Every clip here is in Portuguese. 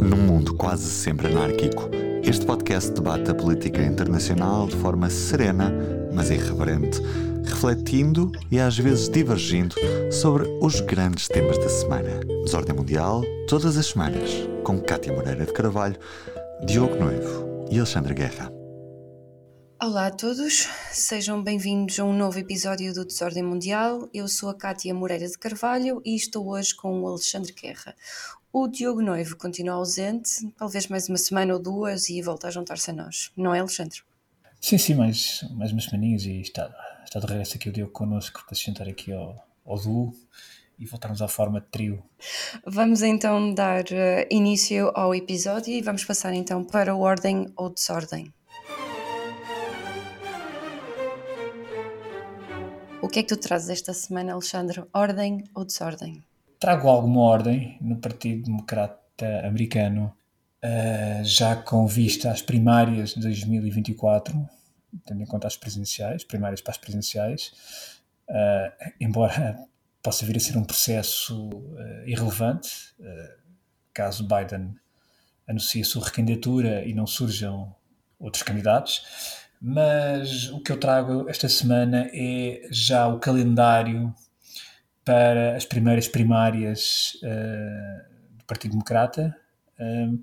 Num mundo quase sempre anárquico, este podcast debate a política internacional de forma serena, mas irreverente, refletindo e às vezes divergindo sobre os grandes temas da semana. Desordem Mundial, todas as semanas, com Cátia Moreira de Carvalho, Diogo Noivo e Alexandre Guerra. Olá a todos, sejam bem-vindos a um novo episódio do Desordem Mundial. Eu sou a Cátia Moreira de Carvalho e estou hoje com o Alexandre Guerra. O Diogo Noivo continua ausente, talvez mais uma semana ou duas e volta a juntar-se a nós, não é, Alexandre? Sim, sim, mais, mais umas semaninhas e está, está de regresso aqui o Diogo connosco para se juntar aqui ao, ao duo e voltarmos à forma de trio. Vamos então dar uh, início ao episódio e vamos passar então para o ordem ou desordem. O que é que tu trazes esta semana, Alexandre? Ordem ou desordem? Trago alguma ordem no Partido Democrata Americano, uh, já com vista às primárias de 2024, tendo em conta as presidenciais, primárias para as presidenciais, uh, embora possa vir a ser um processo uh, irrelevante, caso Biden anuncie a sua recandidatura e não surjam outros candidatos mas o que eu trago esta semana é já o calendário para as primeiras primárias uh, do Partido Democrata, uh,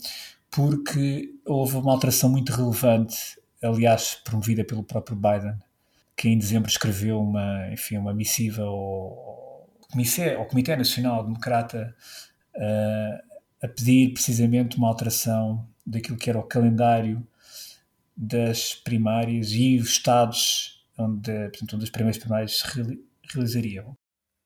porque houve uma alteração muito relevante, aliás, promovida pelo próprio Biden, que em dezembro escreveu uma, enfim, uma missiva ao, ao, Comitê, ao Comitê Nacional Democrata uh, a pedir precisamente uma alteração daquilo que era o calendário das primárias e os estados onde, portanto, onde as primeiras primárias se realizariam.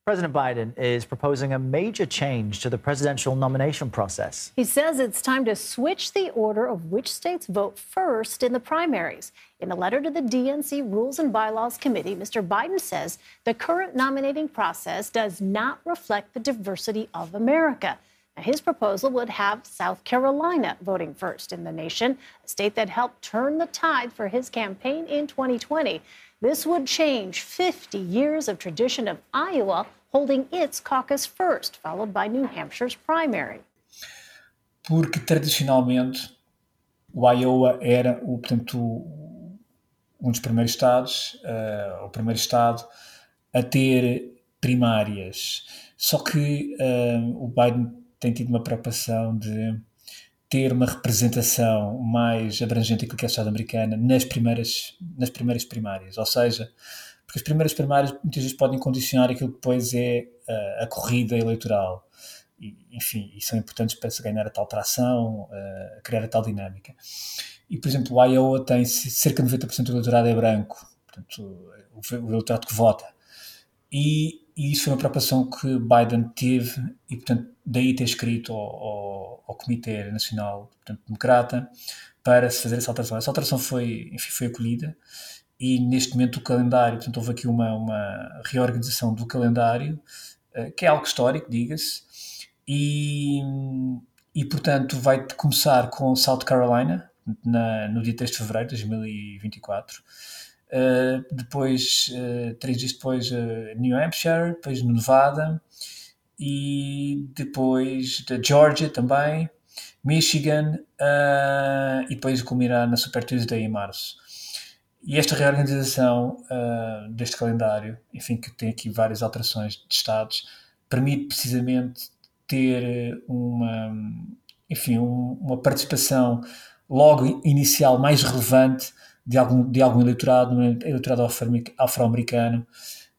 President Biden is proposing a major change to the presidential nomination process. He says it's time to switch the order of which states vote first in the primaries. In a letter to the DNC Rules and Bylaws Committee, Mr. Biden says the current nominating process does not reflect the diversity of America. Now, his proposal would have South Carolina voting first in the nation, a state that helped turn the tide for his campaign in 2020. This would change 50 years of tradition of Iowa holding its caucus first, followed by New Hampshire's primary. Porque tradicionalmente o Iowa era o, portanto, um dos primeiros estados, uh, o primeiro estado a ter primárias. Só que uh, o Biden tem tido uma preocupação de ter uma representação mais abrangente daquilo que a sociedade americana nas primeiras, nas primeiras primárias, ou seja, porque as primeiras primárias muitas vezes podem condicionar aquilo que depois é a, a corrida eleitoral. E, enfim, e são importantes para se ganhar a tal tração, a criar a tal dinâmica. E, por exemplo, o Iowa tem cerca de 90% do eleitorado é branco, portanto, o, o eleitorado que vota. E, e isso foi uma preocupação que Biden teve e, portanto, daí ter escrito ao, ao, ao Comitê Nacional portanto, Democrata para se fazer essa alteração. Essa alteração foi, enfim, foi acolhida e neste momento o calendário, portanto, houve aqui uma, uma reorganização do calendário, uh, que é algo histórico, diga-se, e, e, portanto, vai começar com South Carolina, na, no dia 3 de fevereiro de 2024. Uh, depois, uh, três dias depois, uh, New Hampshire, depois Nevada, e depois da Georgia também, Michigan e depois culminar na Super Tuesday em março. E esta reorganização uh, deste calendário, enfim, que tem aqui várias alterações de estados, permite precisamente ter uma, enfim, um, uma participação logo inicial mais relevante de algum, de algum eleitorado, eleitorado afro-americano,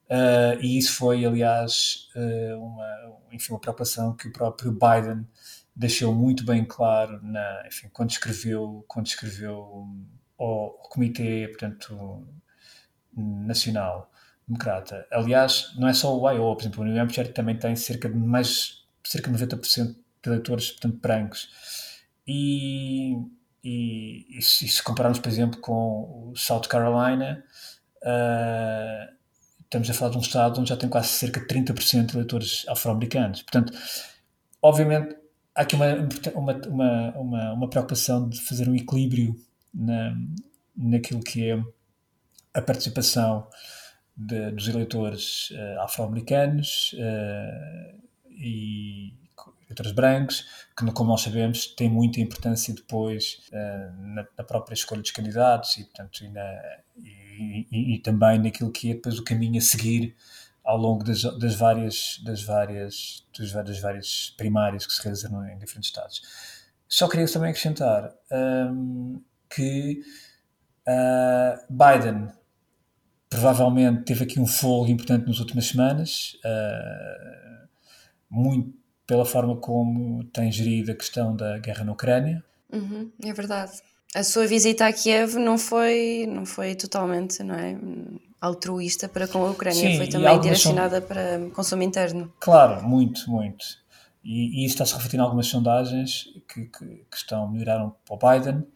Uh, e isso foi, aliás, uh, uma, enfim, uma preocupação que o próprio Biden deixou muito bem claro na, enfim, quando escreveu, quando escreveu ao, Comitê portanto, Nacional Democrata. Aliás, não é só o Iowa, por exemplo, o New Hampshire também tem cerca de mais cerca de 90% de eleitores portanto, brancos. E, e, e, se compararmos, por exemplo, com o South Carolina, uh, estamos a falar de um Estado onde já tem quase cerca de 30% de eleitores afro-americanos. Portanto, obviamente, há aqui uma, uma, uma, uma preocupação de fazer um equilíbrio na, naquilo que é a participação de, dos eleitores uh, afro-americanos uh, e eleitores brancos, que, como nós sabemos, tem muita importância depois uh, na, na, própria escolha dos candidatos e, portanto, e, na, e, e, e, também naquilo que é depois o caminho a seguir ao longo das, das várias das várias das, das várias primárias que se realizam em diferentes estados. Só queria também acrescentar um, que uh, Biden provavelmente teve aqui um fogo importante nas últimas semanas, uh, muito pela forma como tem gerido a questão da guerra na Ucrânia. Uhum, é verdade. A sua visita a Kiev não foi, não foi totalmente não é, altruísta para com a Ucrânia, Sim, foi também direcionada são... para consumo interno. Claro, muito, muito. E, e isso está-se a refletir em algumas sondagens que, que, que estão melhoraram para o Biden.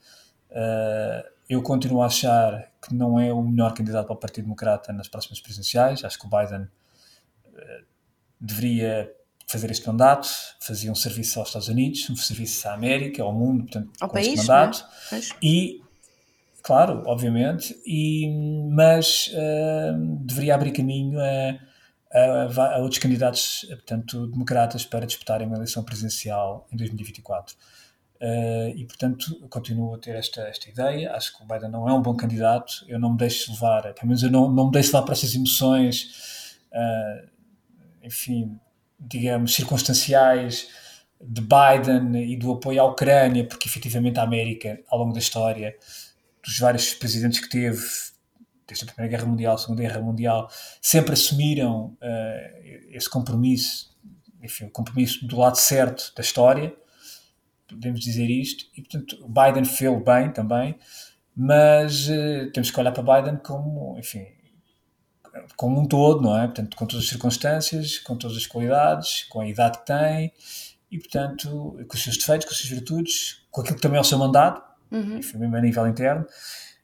Uh, eu continuo a achar que não é o melhor candidato para o Partido Democrata nas próximas presidenciais. Acho que o Biden uh, deveria fazer este mandato, fazer um serviço aos Estados Unidos, um serviço à América, ao mundo, portanto, ao com país, este mandato. Né? E, claro, obviamente, e, mas uh, deveria abrir caminho a, a, a, outros candidatos, portanto, democratas, para disputarem uma eleição presidencial em 2024. Uh, e, portanto, continuo a ter esta, esta ideia. Acho que o Biden não é um bom candidato. Eu não me deixo levar, pelo menos eu não, não me deixo levar para essas emoções, uh, enfim, digamos, circunstanciais de Biden e do apoio à Ucrânia, porque efetivamente a América, ao longo da história, dos vários presidentes que teve, desde a Primeira Guerra Mundial, a Segunda Guerra Mundial, sempre assumiram uh, esse compromisso, enfim, o compromisso do lado certo da história podemos dizer isto, e portanto Biden fez bem também, mas uh, temos que olhar para Biden como, enfim, como um todo, não é? Portanto, com todas as circunstâncias, com todas as qualidades, com a idade que tem, e portanto, com os seus defeitos, com as suas virtudes, com aquilo que também é o seu mandato, uhum. enfim, mesmo a nível interno,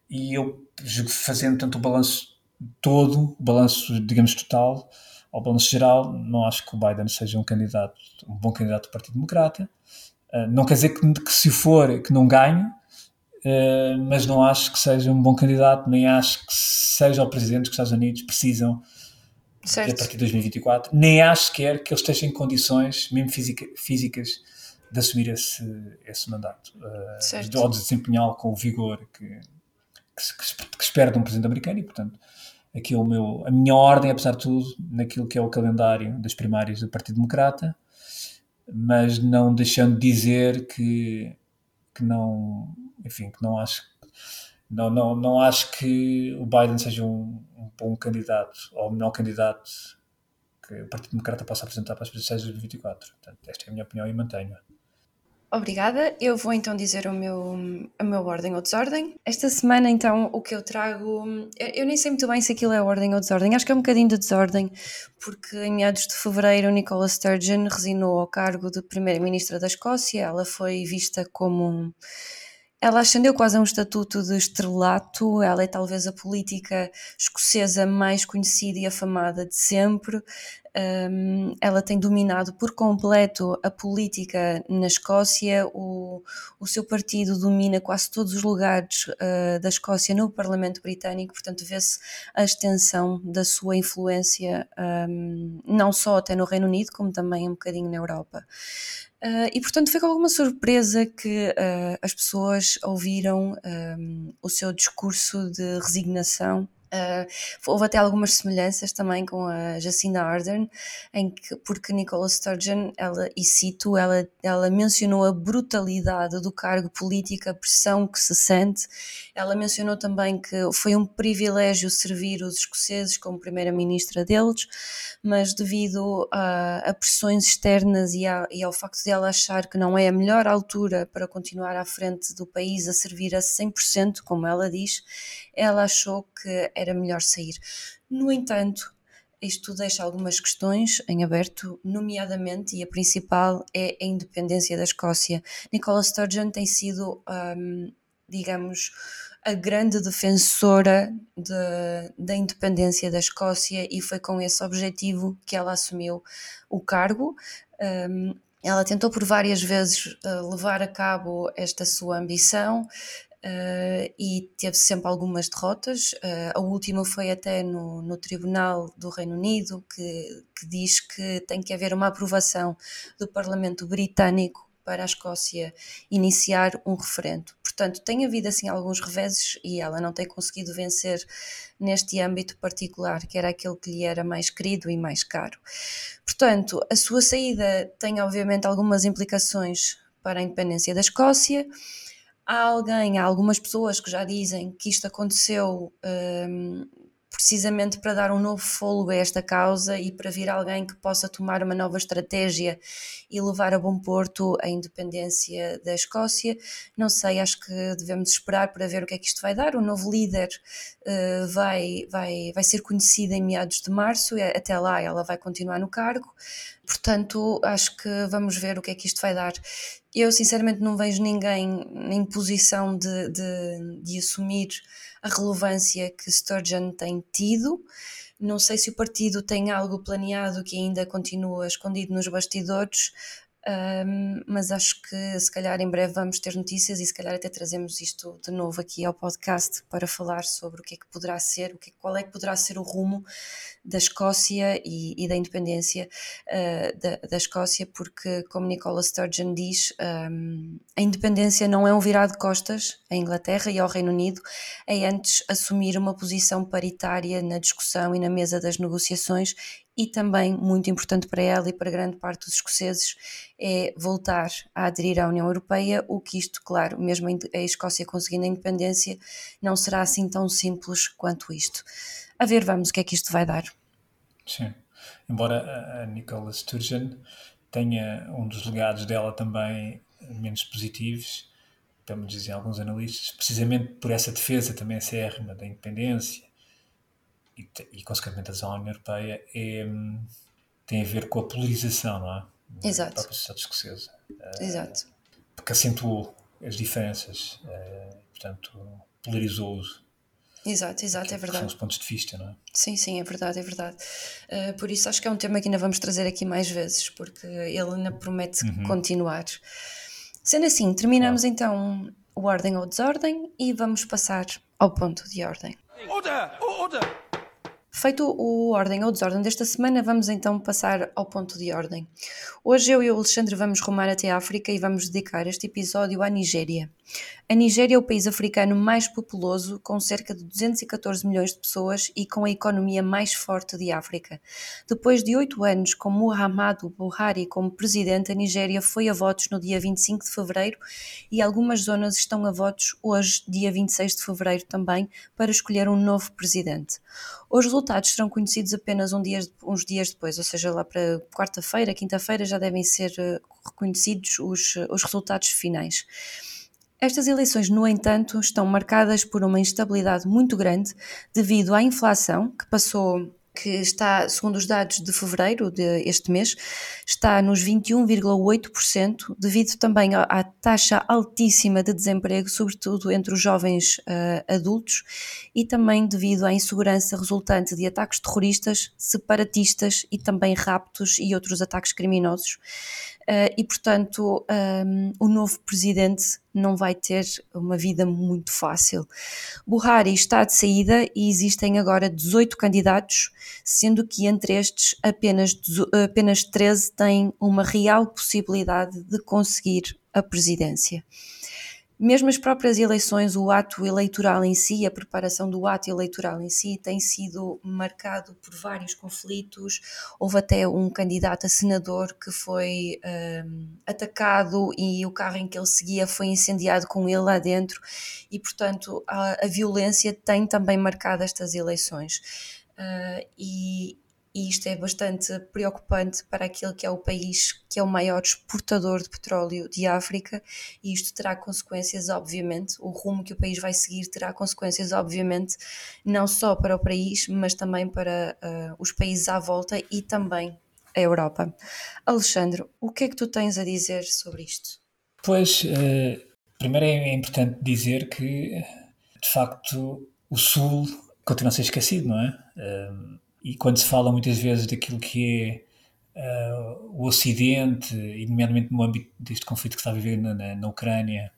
e eu fazendo tanto o balanço todo, o balanço, digamos, total, ao balanço geral, não acho que o Biden seja um candidato, um bom candidato do Partido Democrata, não quer dizer que, que, se for que não ganhe, uh, mas não acho que seja um bom candidato, nem acho que seja o presidente que os Estados Unidos precisam certo. a partir de 2024, nem acho sequer que ele esteja em condições, mesmo física, físicas, de assumir esse, esse mandato, uh, ou de desempenhá-lo com o vigor que, que, que, espera de um presidente americano e, portanto, aqui é o meu, a minha ordem, apesar de tudo, naquilo que é o calendário das primárias do Partido Democrata, mas não deixando de dizer que, que não, enfim, que não acho não, não, não acho que o Biden seja um, um bom candidato ou o melhor candidato que o Partido Democrata possa apresentar para as presidenciais de 2024. Portanto, esta é a minha opinião e mantenho-a. Obrigada. Eu vou então dizer o meu, a meu ordem ou desordem. Esta semana, então, o que eu trago. Eu nem sei muito bem se aquilo é ordem ou desordem. Acho que é um bocadinho de desordem, porque em meados de fevereiro, Nicola Sturgeon resignou ao cargo de Primeira-Ministra da Escócia. Ela foi vista como. Ela ascendeu quase a um estatuto de estrelato, ela é talvez a política escocesa mais conhecida e afamada de sempre, um, ela tem dominado por completo a política na Escócia, o, o seu partido domina quase todos os lugares uh, da Escócia no Parlamento Britânico, portanto vê-se a extensão da sua influência um, não só até no Reino Unido, como também um bocadinho na Europa. Uh, e portanto foi com alguma surpresa que uh, as pessoas ouviram um, o seu discurso de resignação Uh, houve até algumas semelhanças também com a Jacinda Ardern, em que, porque Nicola Sturgeon, ela, e cito, ela, ela mencionou a brutalidade do cargo político, a pressão que se sente. Ela mencionou também que foi um privilégio servir os escoceses como primeira-ministra deles, mas devido a, a pressões externas e, a, e, ao facto de ela achar que não é a melhor altura para continuar à frente do país a servir a 100%, como ela diz, ela achou que era melhor sair. No entanto, isto deixa algumas questões em aberto, nomeadamente, e a principal é a independência da Escócia. Nicola Sturgeon tem sido, um, digamos, a grande defensora de, da independência da Escócia e foi com esse objetivo que ela assumiu o cargo. Um, ela tentou por várias vezes uh, levar a cabo esta sua ambição, uh, e teve sempre algumas derrotas. Uh, a última foi até no, no Tribunal do Reino Unido, que, que diz que tem que haver uma aprovação do Parlamento Britânico para a Escócia iniciar um referendo. Portanto, tem havido assim alguns reveses e ela não tem conseguido vencer neste âmbito particular, que era aquele que lhe era mais querido e mais caro. Portanto, a sua saída tem obviamente algumas implicações para a independência da Escócia. Há alguém, há algumas pessoas que já dizem que isto aconteceu um, precisamente para dar um novo fôlego a esta causa e para vir alguém que possa tomar uma nova estratégia e levar a bom porto a independência da Escócia. Não sei, acho que devemos esperar para ver o que é que isto vai dar. O novo líder uh, vai, vai, vai ser conhecido em meados de março, até lá ela vai continuar no cargo. Portanto, acho que vamos ver o que é que isto vai dar. Eu, sinceramente, não vejo ninguém em posição de, de, de assumir a relevância que Sturgeon tem tido. Não sei se o partido tem algo planeado que ainda continua escondido nos bastidores, um, mas acho que se calhar em breve vamos ter notícias e se calhar até trazemos isto de novo aqui ao podcast para falar sobre o que é que poderá ser, o que, qual é que poderá ser o rumo da Escócia e, e da independência uh, da, da, Escócia, porque como Nicola Sturgeon diz, um, a independência não é um virar de costas à Inglaterra e ao Reino Unido, é antes assumir uma posição paritária na discussão e na mesa das negociações e também muito importante para ela e para grande parte dos escoceses é voltar a aderir à União Europeia, o que isto, claro, mesmo a Escócia conseguindo a independência, não será assim tão simples quanto isto. A ver, vamos, o que é que isto vai dar. Sim, embora a Nicola Sturgeon tenha um dos legados dela também menos positivos, vamos dizer alguns analistas, precisamente por essa defesa também acérrima da independência e, e consequentemente a União Europeia é, tem a ver com a polarização, não é? Exato. Da própria sociedade escocesa. Exato. Porque acentuou as diferenças, uh, portanto, polarizou-os. Exato, exato, é verdade. São os pontos de vista, não é? Sim, sim, é verdade, é verdade. Uh, por isso acho que é um tema que ainda vamos trazer aqui mais vezes, porque ele ainda promete uhum. continuar. Sendo assim, terminamos claro. então o ordem ou desordem e vamos passar ao ponto de ordem. Order! Order! Feito o ordem ou desordem desta semana, vamos então passar ao ponto de ordem. Hoje eu e o Alexandre vamos rumar até a África e vamos dedicar este episódio à Nigéria. A Nigéria é o país africano mais populoso, com cerca de 214 milhões de pessoas e com a economia mais forte de África. Depois de oito anos com Muhammadu Buhari como presidente, a Nigéria foi a votos no dia 25 de fevereiro e algumas zonas estão a votos hoje, dia 26 de fevereiro também, para escolher um novo presidente. Os resultados serão conhecidos apenas um dia, uns dias depois, ou seja, lá para quarta-feira, quinta-feira já devem ser eh, reconhecidos os, os resultados finais. Estas eleições, no entanto, estão marcadas por uma instabilidade muito grande devido à inflação, que passou que está, segundo os dados de fevereiro deste mês, está nos 21,8%, devido também à taxa altíssima de desemprego, sobretudo entre os jovens uh, adultos, e também devido à insegurança resultante de ataques terroristas, separatistas e também raptos e outros ataques criminosos. Uh, e, portanto, um, o novo presidente não vai ter uma vida muito fácil. Buhari está de saída e existem agora 18 candidatos, sendo que entre estes apenas, apenas 13 têm uma real possibilidade de conseguir a presidência. Mesmo as próprias eleições, o ato eleitoral em si, a preparação do ato eleitoral em si, tem sido marcado por vários conflitos. Houve até um candidato a senador que foi um, atacado e o carro em que ele seguia foi incendiado com ele lá dentro, e portanto a, a violência tem também marcado estas eleições. Uh, e, e isto é bastante preocupante para aquele que é o país que é o maior exportador de petróleo de África e isto terá consequências, obviamente, o rumo que o país vai seguir terá consequências, obviamente, não só para o país, mas também para uh, os países à volta e também a Europa. Alexandre, o que é que tu tens a dizer sobre isto? Pois, uh, primeiro é importante dizer que, de facto, o Sul continua a ser esquecido, não é? Uh, e quando se fala muitas vezes daquilo que é uh, o Ocidente, e nomeadamente no âmbito deste conflito que está a viver na, na, na Ucrânia,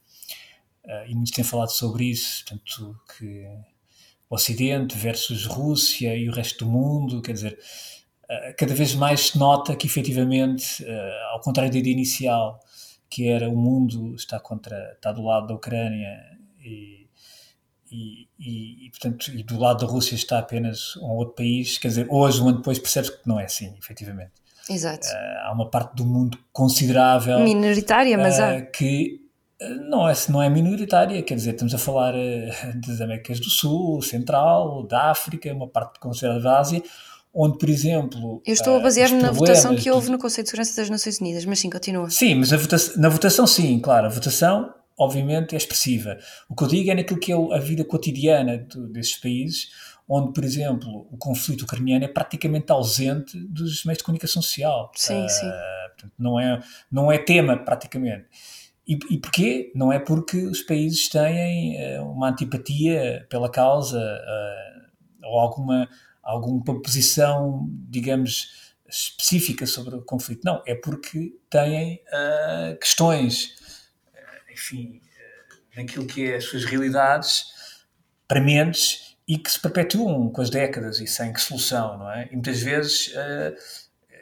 e muitos têm falado sobre isso, portanto, que o Ocidente versus Rússia e o resto do mundo, quer dizer, cada vez mais se nota que efetivamente, ao contrário da ideia inicial, que era o mundo está contra está do lado da Ucrânia e, e, e, e, portanto e do lado da Rússia está apenas um outro país quer dizer hoje um ano depois percebes que não é assim efetivamente exato uh, há uma parte do mundo considerável minoritária mas uh, há que uh, não é não é minoritária quer dizer estamos a falar das Américas do Sul Central da África uma parte considerável da Ásia onde, por exemplo. Eu estou a basear-me na votação que houve no Conselho de Segurança das Nações Unidas, mas sim, continua. Sim, mas na votação, sim, claro, a votação, obviamente, é expressiva. O que eu digo é naquilo que é a vida cotidiana de, desses países, onde, por exemplo, o conflito ucraniano é praticamente ausente dos meios de comunicação social. Sim, uh, sim. Portanto, não, é, não é tema, praticamente. E, e porquê? Não é porque os países têm uh, uma antipatia pela causa uh, ou alguma alguma posição, digamos, específica sobre o conflito. Não, é porque têm uh, questões, enfim, uh, naquilo que é as suas realidades prementes e que se perpetuam com as décadas e sem que solução, não é? E muitas vezes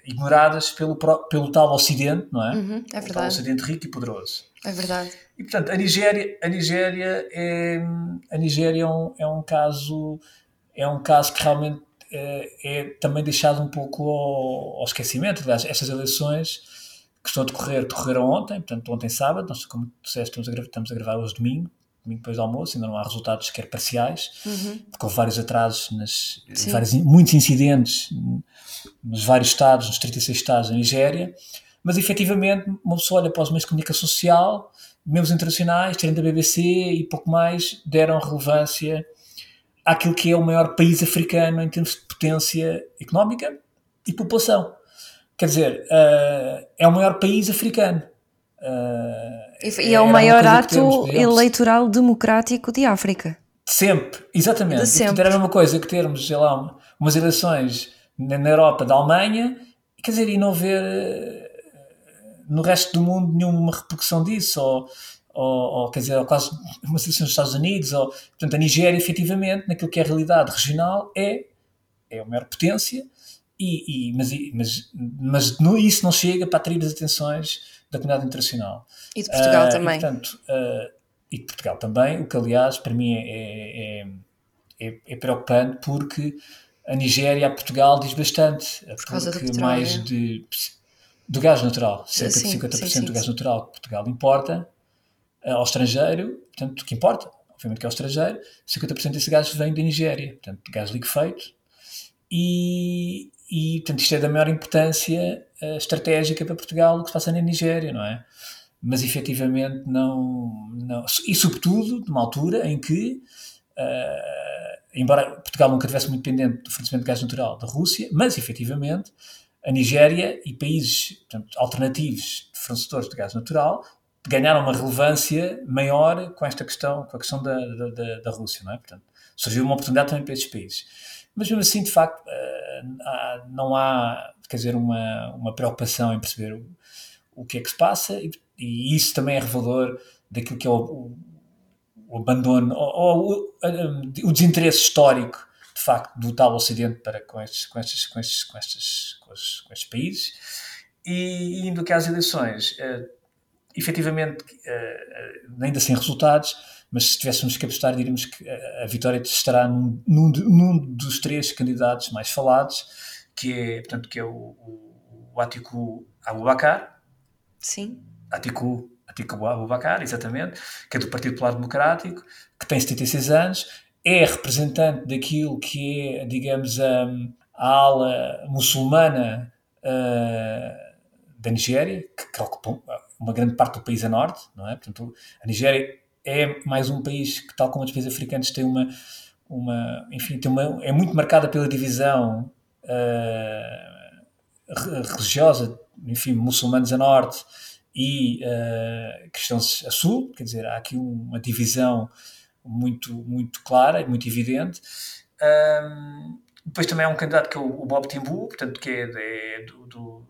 ignoradas pelo, pelo tal Ocidente, não é? Uhum, é verdade. O tal Ocidente rico e poderoso. É verdade. E portanto, a Nigéria, a Nigéria é, a Nigéria é um, é um caso é um caso que realmente é, é também deixado um pouco ao, ao esquecimento. Aliás, estas eleições que estão a decorrer, decorreram ontem, portanto, ontem sábado, nós, como disseste, estamos a, estamos a gravar hoje domingo, domingo depois do almoço, ainda não há resultados sequer parciais, uhum. porque houve vários atrasos, nas, vários, muitos incidentes nos vários estados, nos 36 estados da Nigéria, mas efetivamente uma pessoa olha para os meios de comunicação social, meios internacionais, terem da BBC e pouco mais, deram relevância àquilo que é o maior país africano em termos de potência económica e população. Quer dizer, uh, é o maior país africano. Uh, e é o maior ato eleitoral democrático de África. Sempre, exatamente. De sempre. Era a mesma coisa que termos, sei lá, umas eleições na, na Europa da Alemanha, quer dizer, e não ver uh, no resto do mundo nenhuma repercussão disso, ou ou, ou, quer dizer, ou quase uma seleção dos Estados Unidos, ou, portanto, a Nigéria, efetivamente, naquilo que é a realidade regional, é, é a maior potência, e, e mas, mas, mas no, isso não chega para atrair as atenções da comunidade internacional. E de Portugal uh, também. E, portanto, uh, e de Portugal também, o que, aliás, para mim é, é, é, é preocupante, porque a Nigéria a Portugal diz bastante, Por causa porque do mais de do gás natural, cerca sim, de 50% sim, sim, do gás natural que Portugal importa, eh, ao estrangeiro, portanto, que importa, obviamente que é ao estrangeiro, 50% desse gás vem da Nigéria, portanto, gás liquefeito, e, e portanto, isto é da maior importância uh, estratégica para Portugal o que se passa na Nigéria, não é? Mas efetivamente não, não. E sobretudo numa altura em que, uh, embora Portugal nunca estivesse muito dependente do fornecimento de gás natural da Rússia, mas efetivamente a Nigéria e países portanto, alternativos de fornecedores de gás natural ganharam uma relevância maior com esta questão, com a questão da, da, da Rússia, não é? Portanto, surgiu uma oportunidade também para estes países. Mas mesmo assim, de facto, eh, não há, quer dizer, uma, uma preocupação em perceber o, o que é que se passa e, e isso também é revelador daquilo que é o, o, abandono ou, o, o desinteresse histórico de facto do tal Ocidente para com estes, com estes, com estes, com estes, com estes, com estes países. E indo aqui às eleições eh, efetivamente, ainda sem resultados, mas se tivéssemos que apostar, diríamos que a vitória estará num, num, num, dos três candidatos mais falados, que é, portanto, que é o, o, o Atiku Abubakar. Sim. Atiku, Atiku Abubakar, exatamente, que é do Partido Popular Democrático, que tem 76 anos, é representante daquilo que é, digamos, a, a ala muçulmana uh, da Nigéria, que, que ocupa uma grande parte do país a norte, não é? Portanto, a Nigéria é mais um país que, tal como os países africanos, tem uma, uma enfim, tem uma, é muito marcada pela divisão uh, religiosa, enfim, muçulmanos a norte e uh, cristãos a sul, quer dizer, há aqui uma divisão muito, muito clara e muito evidente. Um, depois também há um candidato que é o, Bob Timbu, portanto, que é, é do, do,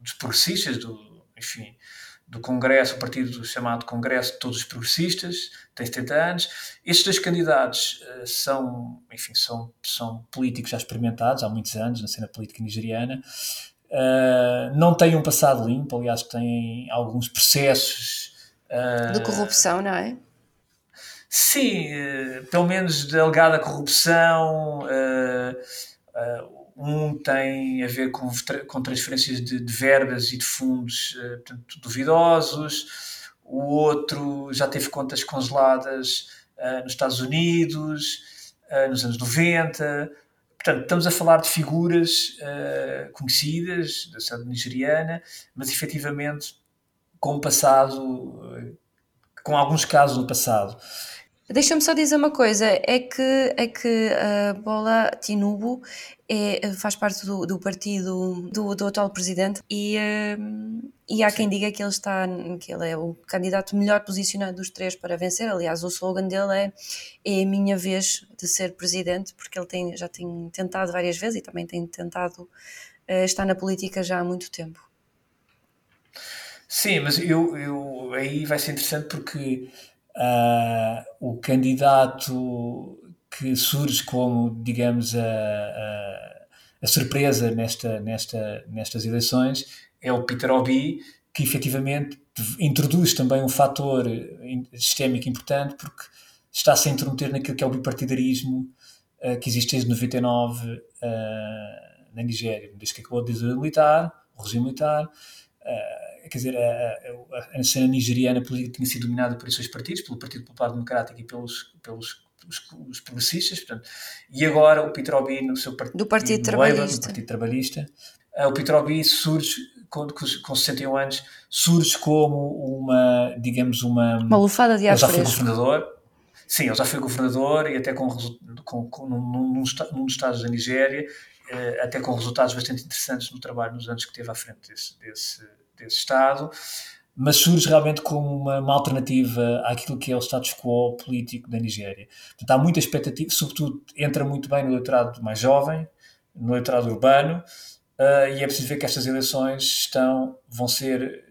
dos progressistas, do, enfim, do Congresso, o partido chamado Congresso de Todos os Progressistas, tem 70 anos. Estes dois candidatos uh, são, enfim, são, são políticos já experimentados há muitos anos na cena política nigeriana. Uh, não têm um passado limpo, aliás, têm alguns processos uh, de corrupção, não é? Sim, pelo menos de alegada corrupção. Um tem a ver com, com transferências de, de verbas e de fundos uh, portanto, duvidosos, o outro já teve contas congeladas uh, nos Estados Unidos, uh, nos anos 90. Portanto, estamos a falar de figuras conhecidas da sociedade nigeriana, mas efetivamente com passado, com alguns casos no passado. Deixa-me só dizer uma coisa, é que, é que a Bola Tinubu é, faz parte do, do partido do, do, atual presidente e, um, e há Sim. quem diga que ele está que ele é o candidato melhor posicionado dos três para vencer. Aliás, o slogan dele é é a minha vez de ser presidente, porque ele tem, já tem tentado várias vezes e também tem tentado uh, estar na política já há muito tempo. Sim, mas eu, eu aí vai ser interessante porque uh, o candidato que surge como, digamos, a, a, a, surpresa nesta, nesta, nestas eleições é o Peter Obi, que efetivamente introduz também um fator sistémico importante, porque está-se a intrometer naquilo que é o bipartidarismo uh, que existe desde 99 uh, na Nigéria, desde que acabou a ditadura militar, o regime militar. Quer dizer, a, a, a, cena nigeriana política tinha sido dominada por esses partidos, pelo Partido Popular Democrático e pelos, pelos os, os progressistas, portanto, e agora o Peter Obi no seu partido, do Partido Trabalhista, Partido Trabalhista. Uh, o Peter Obi surge com, com 61 anos, surge como uma, digamos, uma... Uma lufada de ar já foi governador, sim, ele já foi governador e até com, com, com num, num, num dos estados da Nigéria, uh, até com resultados bastante interessantes no trabalho nos anos que teve à frente desse, desse desse Estado, mas surge realmente como uma, uma, alternativa àquilo que é o status quo político da Nigéria. Portanto, há muita expectativa, sobretudo entra muito bem no eleitorado mais jovem, no eleitorado urbano, uh, e é preciso ver que estas eleições estão, vão ser,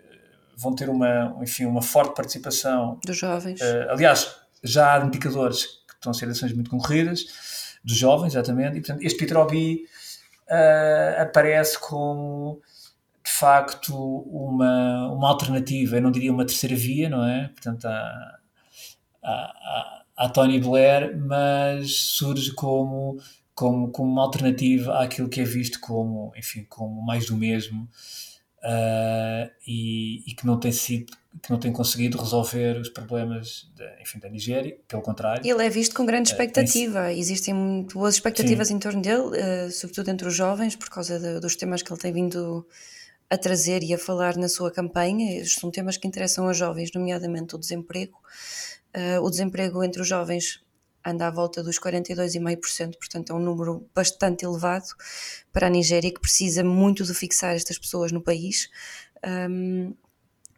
vão ter uma, enfim, uma forte participação dos jovens. Uh, aliás, já há indicadores que estão a ser eleições muito concorridas, dos jovens, exatamente, e portanto este Peter Obi uh, aparece como facto uma, uma alternativa, eu não diria uma terceira via, não é? Portanto, a, Tony Blair, mas surge como, como, como uma alternativa àquilo que é visto como, enfim, como mais do mesmo uh, e, e, que não tem sido que não tem conseguido resolver os problemas de, enfim, da Nigéria, pelo contrário. Ele é visto com grande ah, expectativa, uh, existem muito boas expectativas Sim. em torno dele, uh, sobretudo entre os jovens, por causa de, dos temas que ele tem vindo a trazer e a falar na sua campanha. Estes são temas que interessam aos jovens, nomeadamente o desemprego. Uh, o desemprego entre os jovens anda à volta dos 42,5%, portanto é um número bastante elevado para a Nigéria, que precisa muito de fixar estas pessoas no país. Um,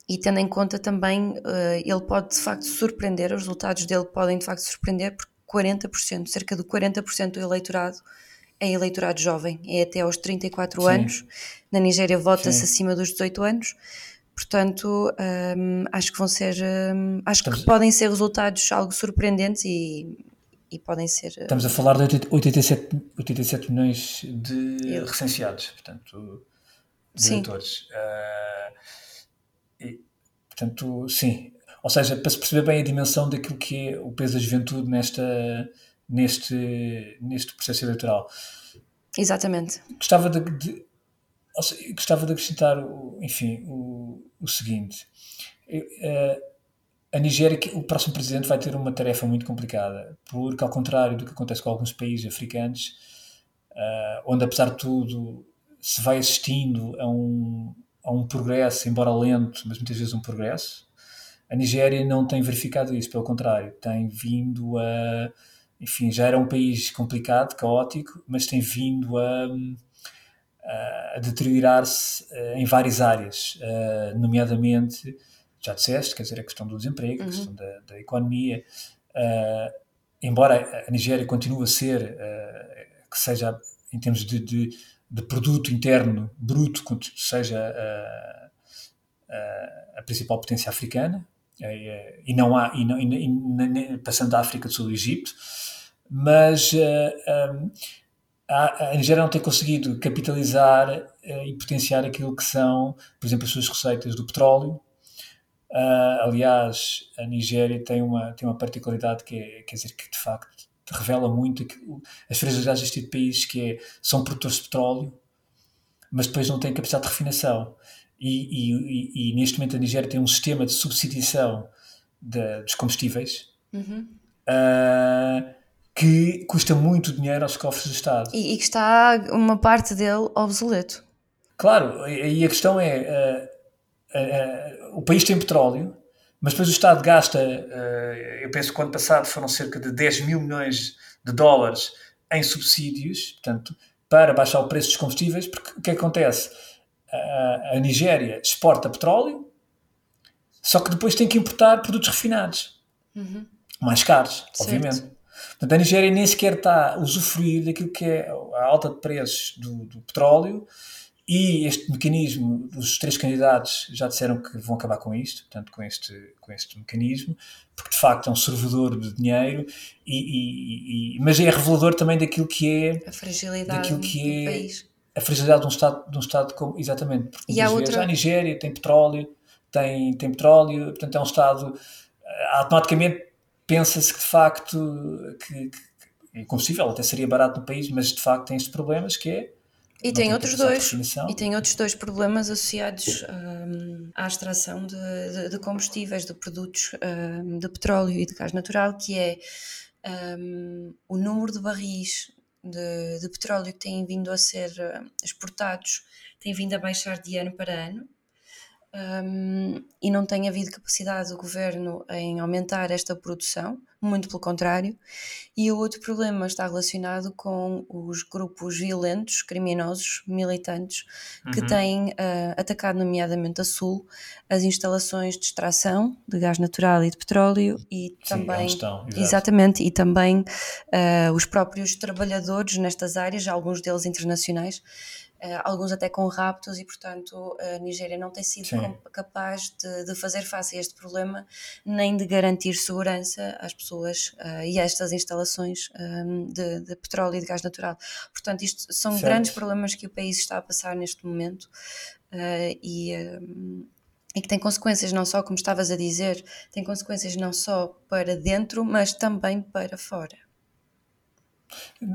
e tendo em conta também, uh, ele pode de facto surpreender, os resultados dele podem de facto surpreender, porque 40%, cerca de 40% do eleitorado é eleitorado jovem, é até aos 34 Sim. anos. Na Nigéria vota-se acima dos 18 anos. Portanto, um, acho que vão ser, um, acho Estamos... que podem ser resultados algo surpreendentes e, e podem ser. Uh, Estamos a falar de 87, 87 milhões de Eu. recenseados, portanto, de sim. eleitores. Uh, e, portanto, sim. Ou seja, para se perceber bem a dimensão daquilo que é o peso da juventude nesta, neste, neste processo eleitoral. Exatamente. Gostava de, de seja, gostava de acrescentar, enfim, o, o seguinte. Eh, a Nigéria, o próximo presidente vai ter uma tarefa muito complicada, porque ao contrário do que acontece com alguns países africanos, uh, onde apesar de tudo se vai assistindo a um, a um progresso, embora lento, mas muitas vezes um progresso, a Nigéria não tem verificado isso, pelo contrário, tem vindo a enfim, já era um país complicado, caótico, mas tem vindo a, a deteriorar-se eh, em várias áreas, eh, nomeadamente, já disseste, quer dizer, a questão do desemprego, uhum. a questão da, da economia. Eh, embora a Nigéria continue a ser, que seja em termos de, de, de produto interno bruto, seja a principal potência africana, e não há, e não, e, e, passando da África do Sul do Egito, mas um, a, Nigéria não tem conseguido capitalizar uh, e potenciar aquilo que são, por exemplo, as suas receitas do petróleo. Uh, aliás, a Nigéria tem uma, tem uma particularidade que é, quer dizer, que de facto revela muito que, as fragilidades deste tipo de países que é, são produtores de petróleo, mas depois não têm capacidade de refinação. E, e, e, neste momento a Nigéria tem um sistema de substituição de, dos combustíveis uhum. uh, que custa muito dinheiro aos cofres do Estado. E, que está uma parte dele obsoleto. Claro, e a questão é: uh, uh, o país tem petróleo, mas depois o Estado gasta, uh, eu penso que o ano passado foram cerca de 10 mil milhões de dólares em subsídios, portanto, para baixar o preço dos combustíveis, porque o que acontece? a Nigéria exporta petróleo, só que depois tem que importar produtos refinados, uhum. mais caros, certo. obviamente. Portanto, a Nigéria nem sequer está a usufruir daquilo que é a alta de preços do, do petróleo e este mecanismo, os três candidatos já disseram que vão acabar com isto, portanto, com este, com este mecanismo, porque de facto é um servidor de dinheiro, e, e, e mas é revelador também daquilo que é a fragilidade daquilo que é, do país. A fragilidade de um Estado, de um estado como, exatamente, porque e há outra... a Nigéria tem petróleo, tem, tem petróleo, portanto é um Estado eh, automaticamente pensa-se que de facto que, que, é combustível até seria barato no país, mas de facto tem estes problemas que é e tem, outros dois, e tem outros dois problemas associados um, à extração de, de, de, combustíveis, de produtos um, de petróleo e de gás natural, que é um, o número de barris de, de, petróleo que têm vindo a ser hum, exportados tem vindo a baixar de ano para ano um, e não tem havido capacidade do governo em aumentar esta produção, muito pelo contrário. E o outro problema está relacionado com os grupos violentos, criminosos, militantes, que uhum. têm uh, atacado, nomeadamente a Sul, as instalações de extração de gás natural e de petróleo e Sim, também. Estão, exatamente, e também uh, os próprios trabalhadores nestas áreas, alguns deles internacionais alguns até com raptos, e portanto a Nigéria não tem sido capaz de, de, fazer face a este problema, nem de garantir segurança às pessoas uh, e a estas instalações um, ehm, de, de, petróleo e de gás natural. Portanto, isto são certo. grandes problemas que o país está a passar neste momento uh, e. Um, ehm, e que tem consequências não só, como estavas a dizer, tem consequências não só para dentro, mas também para fora.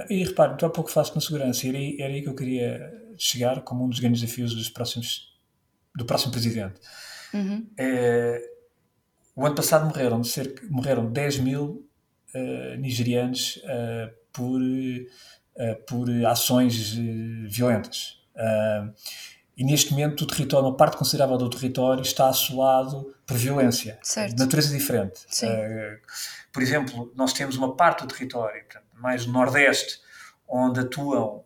E repare, tu há pouco falaste na segurança, era aí, era aí que eu queria chegar como um dos grandes desafios dos próximos, do próximo presidente. Uhum. É, o ano passado morreram, cerca, morreram 10 mil uh, nigerianos uh, por, uh, por ações violentas. e neste momento o território, uma parte considerável do território está assolado por violência, certo. de natureza diferente. por exemplo, nós temos uma parte do território, mais no Nordeste, onde atuam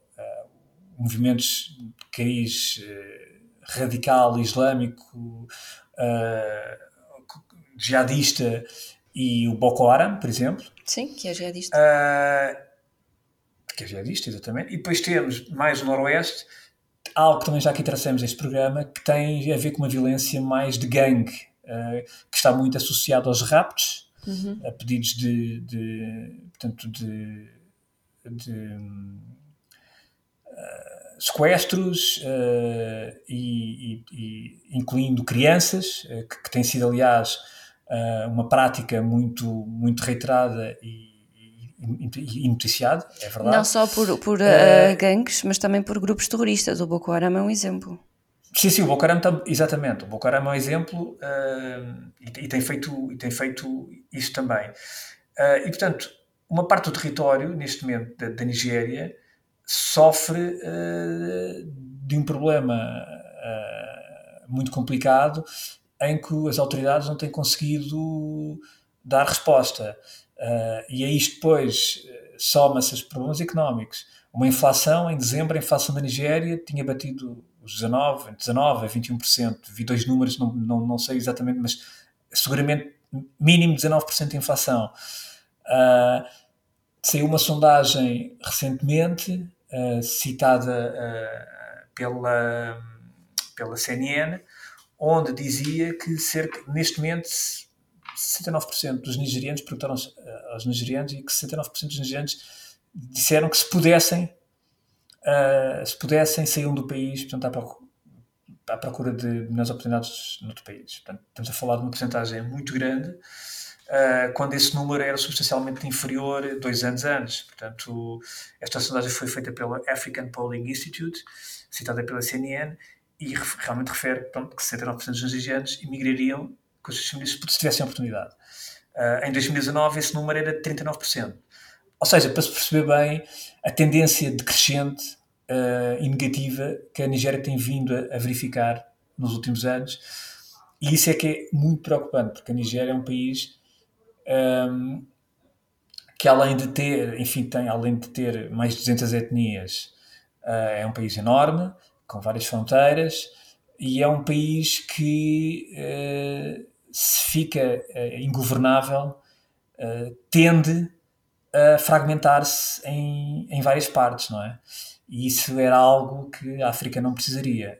movimentos de cariz uh, radical islâmico, uh, jihadista e o Boko Haram, por exemplo. Sim, que é jihadista. Uh, que é jihadista, exatamente. E depois temos mais o Noroeste, algo que também já aqui traçamos este programa, que tem a ver com uma violência mais de gangue, uh, que está muito associado aos raptos, uhum. a pedidos de, de portanto, de, de sequestros uh, e, e, e, incluindo crianças, uh, que, que, tem sido, aliás, uh, uma prática muito, muito reiterada e, e, noticiada, é verdade. Não só por, por gangues, mas também por grupos terroristas. O Boko Haram é um exemplo. Sim, sim, o Boko Haram, exatamente. O Boko Haram é um exemplo e, tem feito, e tem feito isso também. e, portanto, uma parte do território, neste momento, da, da Nigéria, sofre uh, de um problema uh, muito complicado em que as autoridades não têm conseguido dar resposta. Uh, e a isto depois soma-se os problemas económicos. Uma inflação, em dezembro, a inflação da Nigéria tinha batido os 19, entre 19% a 21%. Vi dois números, não, não, não sei exatamente, mas seguramente mínimo 19% de inflação. Uh, saiu uma sondagem recentemente uh, citada uh, pela, pela CNN, onde dizia que cerca, neste momento 69% dos nigerianos perguntaram aos nigerianos e que 69% dos nigerianos disseram que se pudessem uh, se pudessem saíam do país portanto à procura, à procura de melhores oportunidades noutro país. Portanto, estamos a falar de uma porcentagem muito grande uh, quando esse número era substancialmente inferior dois anos antes. Portanto, esta sondagem foi feita pela African Polling Institute, citada pela CNN, e realmente refere que 69% dos nigerianos emigrariam com os seus se tivessem oportunidade. Uh, em 2019 esse número era de 39%. Ou seja, para se perceber bem a tendência decrescente uh, e negativa que a Nigéria tem vindo a, a, verificar nos últimos anos. E isso é que é muito preocupante, porque a Nigéria é um país um, que além de ter, enfim, tem, além de ter mais de 200 etnias, uh, é um país enorme, com várias fronteiras, e é um país que uh, se fica ingovernável, tende a fragmentar-se em, em várias partes, não é? E isso era algo que a África não precisaria.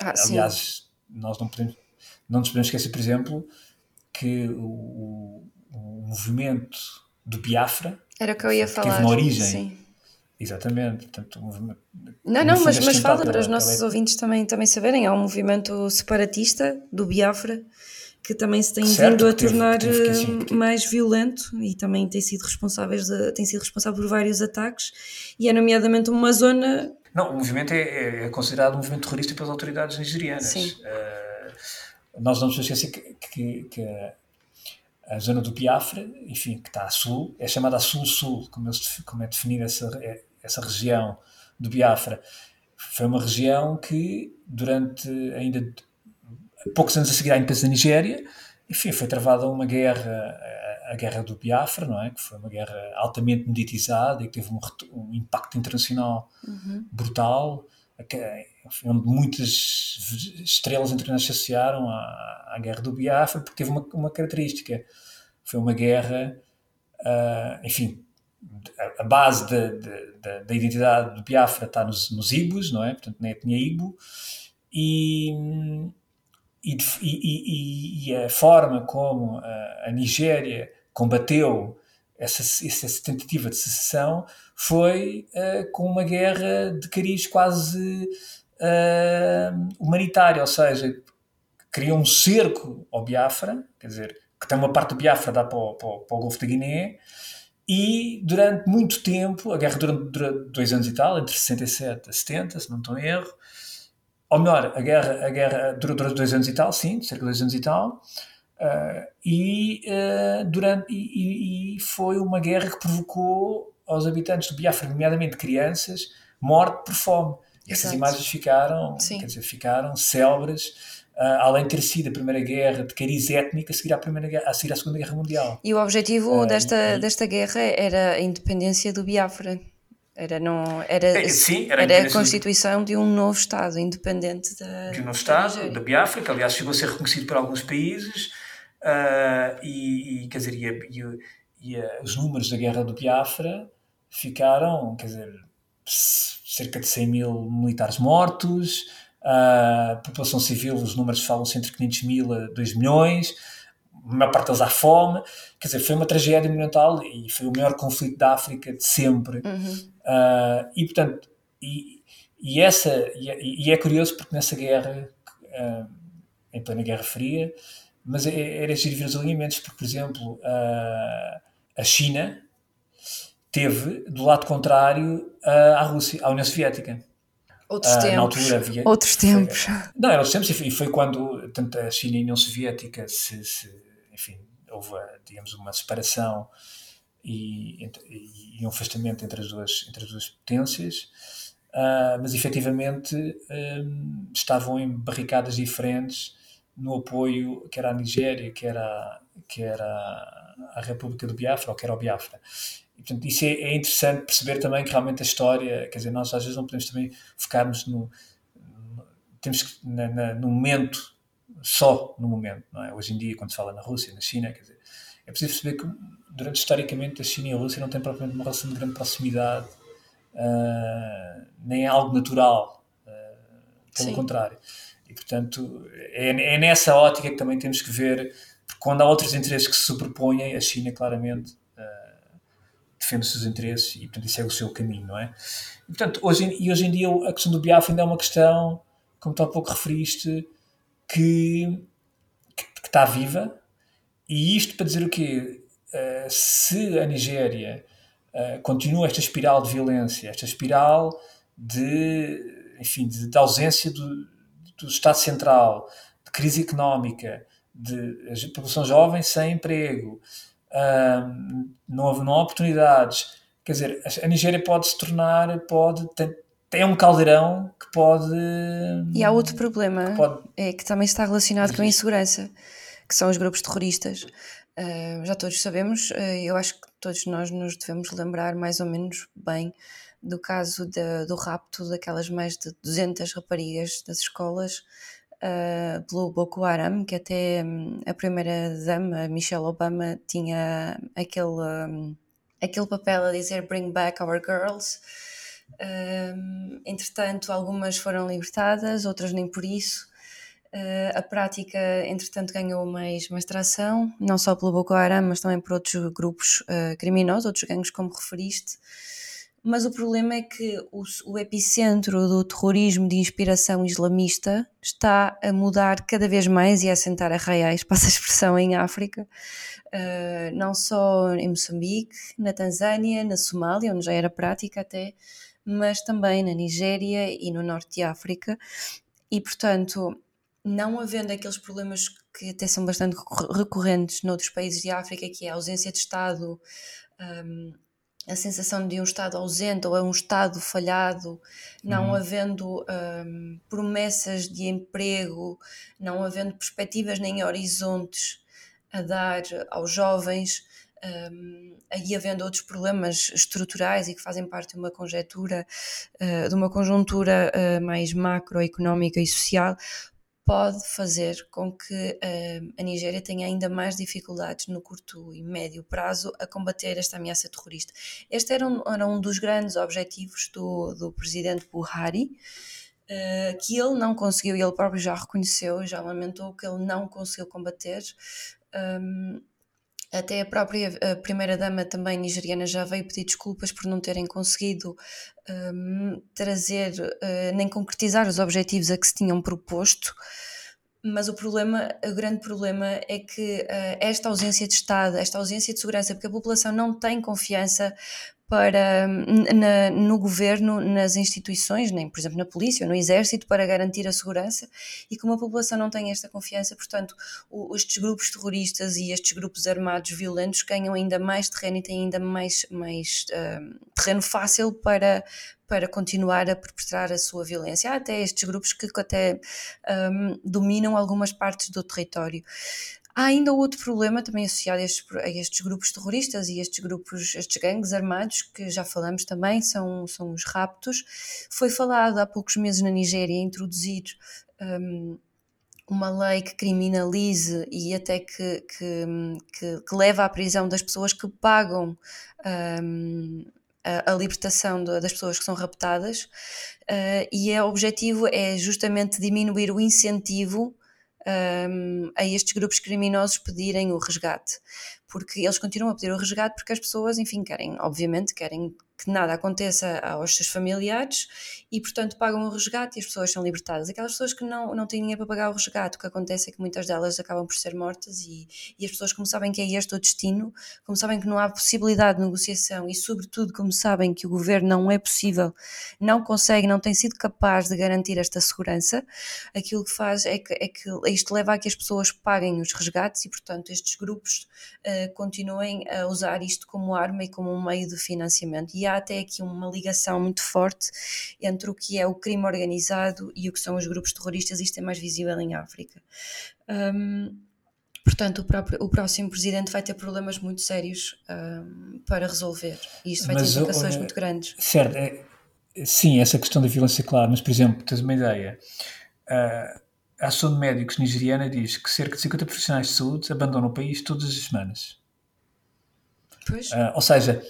Ah, aliás, nós não podemos, não nos podemos esquecer, por exemplo, que o, o movimento do Biafra era o que eu ia falar. Teve uma origem. Sim. Exatamente. Portanto, um não, não, mas, mas fala para os nossos ouvintes também, também saberem. Há um movimento separatista do Biafra que também se tem certo, vindo a teve, tornar teve assim. mais violento e também tem sido, responsáveis de, tem sido responsável por vários ataques e é nomeadamente uma zona... Não, o movimento é, é considerado um movimento terrorista pelas autoridades nigerianas. Sim. Uh, nós não nos esquecer que, que, que a zona do Biafra, enfim, que está a sul, é chamada a sul-sul, como, como, é definida essa, é, essa região do Biafra. Foi uma região que, durante ainda poucos anos a seguir à independência da Nigéria, enfim, foi travada uma guerra, a guerra do Biafra, não é? Que foi uma guerra altamente mediatizada e que teve um, um impacto internacional uhum. brutal, onde muitas estrelas internacionais se associaram à, à, guerra do Biafra, porque teve uma, uma característica. Foi uma guerra, uh, enfim, a, a base da, da, identidade do Biafra está nos, nos Ibos, não é? Portanto, na etnia Ibo, e e, e, e, a forma como a, a Nigéria combateu essa, essa, tentativa de secessão foi uh, com uma guerra de cariz quase uh, humanitário, ou seja, criou um cerco ao Biafra, quer dizer, que tem uma parte do Biafra dá para o, para, para o Golfo da Guiné, e durante muito tempo, a guerra dura dois anos e tal, entre 67 a 70, se não estou em erro, ou melhor, a guerra, a guerra durou, durou dois anos e tal, sim, cerca de dois anos e tal, uh, e, uh, durante, e, e, foi uma guerra que provocou aos habitantes do Biafra, nomeadamente crianças, morte por fome. E essas imagens ficaram, sim. quer dizer, ficaram célebres, uh, além de ter sido a primeira guerra de cariz étnico a seguir à, primeira guerra, a seguir à Segunda Guerra Mundial. E o objetivo desta, desta guerra era a independência do Biafra. Era, não, era, é, sim, era, era a constituição de um novo Estado independente da. De um novo Estado, da, Biafra, que aliás chegou a ser reconhecido por alguns países, uh, e, e, quer dizer, e, e, e os números da guerra do Biafra ficaram, quer dizer, cerca de 100 mil militares mortos, a população civil, os números falam-se entre 500 mil a 2 milhões a maior parte deles à fome. Quer dizer, foi uma tragédia monumental e foi o maior conflito da África de sempre. Uhum. Uh, e, portanto, e, e essa, e, e, é curioso porque nessa guerra, uh, em plena Guerra Fria, mas é, era giro ver os alinhamentos, porque, por exemplo, uh, a China teve do lado contrário à Rússia, à União Soviética. Outros tempos. Na altura havia, Outros tempos. Não, eram outros tempos e foi, foi, quando tanto a China e a União Soviética se, se enfim, houve, digamos, uma separação e, e, e, um afastamento entre as duas, entre as duas potências, uh, mas efetivamente um, estavam em barricadas diferentes no apoio, quer à Nigéria, quer à, quer à, à República do Biafra, ou quer ao Biafra. E, portanto, isso é, é, interessante perceber também que realmente a história, quer dizer, nós às vezes não podemos também focarmos no, no temos que, na, na, no momento só no momento, não é? Hoje em dia, quando se fala na Rússia, na China, quer dizer, é preciso perceber que, durante historicamente, a China e a Rússia não têm propriamente uma relação de grande proximidade, uh, nem é algo natural, uh, pelo Sim. contrário. E, portanto, é, é nessa ótica que também temos que ver, porque quando há outros interesses que se superpõem, a China claramente uh, defende os seus interesses e, portanto, segue o seu caminho, não é? E, portanto, hoje, e hoje em dia a questão do Biafra ainda é uma questão, como tu há pouco referiste, que, que, que está viva, e isto para dizer o quê? Uh, se a Nigéria uh, continua esta espiral de violência, esta espiral de, enfim, de, de ausência do, do Estado Central, de crise económica, de população jovem sem emprego, não, não há oportunidades. Quer dizer, a Nigéria pode se tornar, pode, tem, tem um caldeirão que pode. E há outro problema, que pode... é que também está relacionado com a insegurança, que são os grupos terroristas. Uh, já todos sabemos, uh, eu acho que todos nós nos devemos lembrar mais ou menos bem do caso de, do rapto daquelas mais de 200 raparigas das escolas uh, pelo Boko Haram, que até um, a primeira dama, Michelle Obama, tinha aquele, um, aquele papel a dizer Bring back our girls. Um, entretanto, algumas foram libertadas, outras nem por isso. Uh, a prática, entretanto, ganhou mais, mais tração, não só pelo Boko Haram, mas também por outros grupos uh, criminosos, outros gangues, como referiste. Mas o problema é que o, o, epicentro do terrorismo de inspiração islamista está a mudar cada vez mais e a assentar arraiais, passa a expressão, em África, uh, não só em Moçambique, na Tanzânia, na Somália, onde já era prática até, mas também na Nigéria e no norte de África. E, portanto, não havendo aqueles problemas que até são bastante recorrentes noutros países de África, que é a ausência de Estado. Um, a sensação de um Estado ausente ou é um Estado falhado, não uhum. havendo um, promessas de emprego, não havendo perspectivas nem horizontes a dar aos jovens, um, e havendo outros problemas estruturais e que fazem parte de uma conjectura, uh, de uma conjuntura uh, mais macroeconómica e social, pode fazer com que uh, a Nigéria tenha ainda mais dificuldades no curto e médio prazo a combater esta ameaça terrorista. Este era um, era um dos grandes objetivos do, do presidente Buhari, uh, que ele não conseguiu, e ele próprio já reconheceu, já lamentou que ele não conseguiu combater. Um, até a própria primeira-dama também nigeriana já veio pedir desculpas por não terem conseguido um, trazer uh, nem concretizar os objetivos a que se tinham proposto. Mas o problema, o grande problema é que uh, esta ausência de Estado, esta ausência de segurança, porque a população não tem confiança para, na, no governo, nas instituições, nem por exemplo na polícia ou no exército, para garantir a segurança e como a população não tem esta confiança, portanto, o, estes grupos terroristas e estes grupos armados violentos ganham ainda mais terreno e têm ainda mais, mais uh, terreno fácil para, para continuar a perpetrar a sua violência. Há até estes grupos que até um, dominam algumas partes do território. Há ainda outro problema também associado a estes, a estes, grupos terroristas e estes grupos, estes gangues armados, que já falamos também, são, são os raptos. Foi falado há poucos meses na Nigéria introduzir um, uma lei que criminalize e até que, que, que, que leva à prisão das pessoas que pagam um, a, a, libertação de, das pessoas que são raptadas uh, e é, o objetivo é justamente diminuir o incentivo um, a estes grupos criminosos pedirem o resgate, porque eles continuam a pedir o resgate porque as pessoas, enfim, querem, obviamente, querem que nada aconteça aos seus familiares e, portanto, pagam o resgate e as pessoas são libertadas. Aquelas pessoas que não, não têm dinheiro para pagar o resgate, o que acontece é que muitas delas acabam por ser mortas e, e as pessoas, como sabem que é este o destino, como sabem que não há possibilidade de negociação e, sobretudo, como sabem que o governo não é possível, não consegue, não tem sido capaz de garantir esta segurança, aquilo que faz é que, é que isto leva a que as pessoas paguem os resgates e, portanto, estes grupos uh, continuem a usar isto como arma e como um meio de financiamento. E há até aqui uma ligação muito forte entre o que é o crime organizado e o que são os grupos terroristas, isto é mais visível em África. Um, Portanto, o, próprio, o próximo presidente vai ter problemas muito sérios um, para resolver e isto vai mas, ter implicações muito grandes. Certo, é, sim, essa questão da violência, claro, mas, por exemplo, tens uma ideia. Uh, a Ação de Médicos nigeriana diz que cerca de 50 profissionais de saúde abandonam o país todas as semanas. Pois. Uh, ou seja,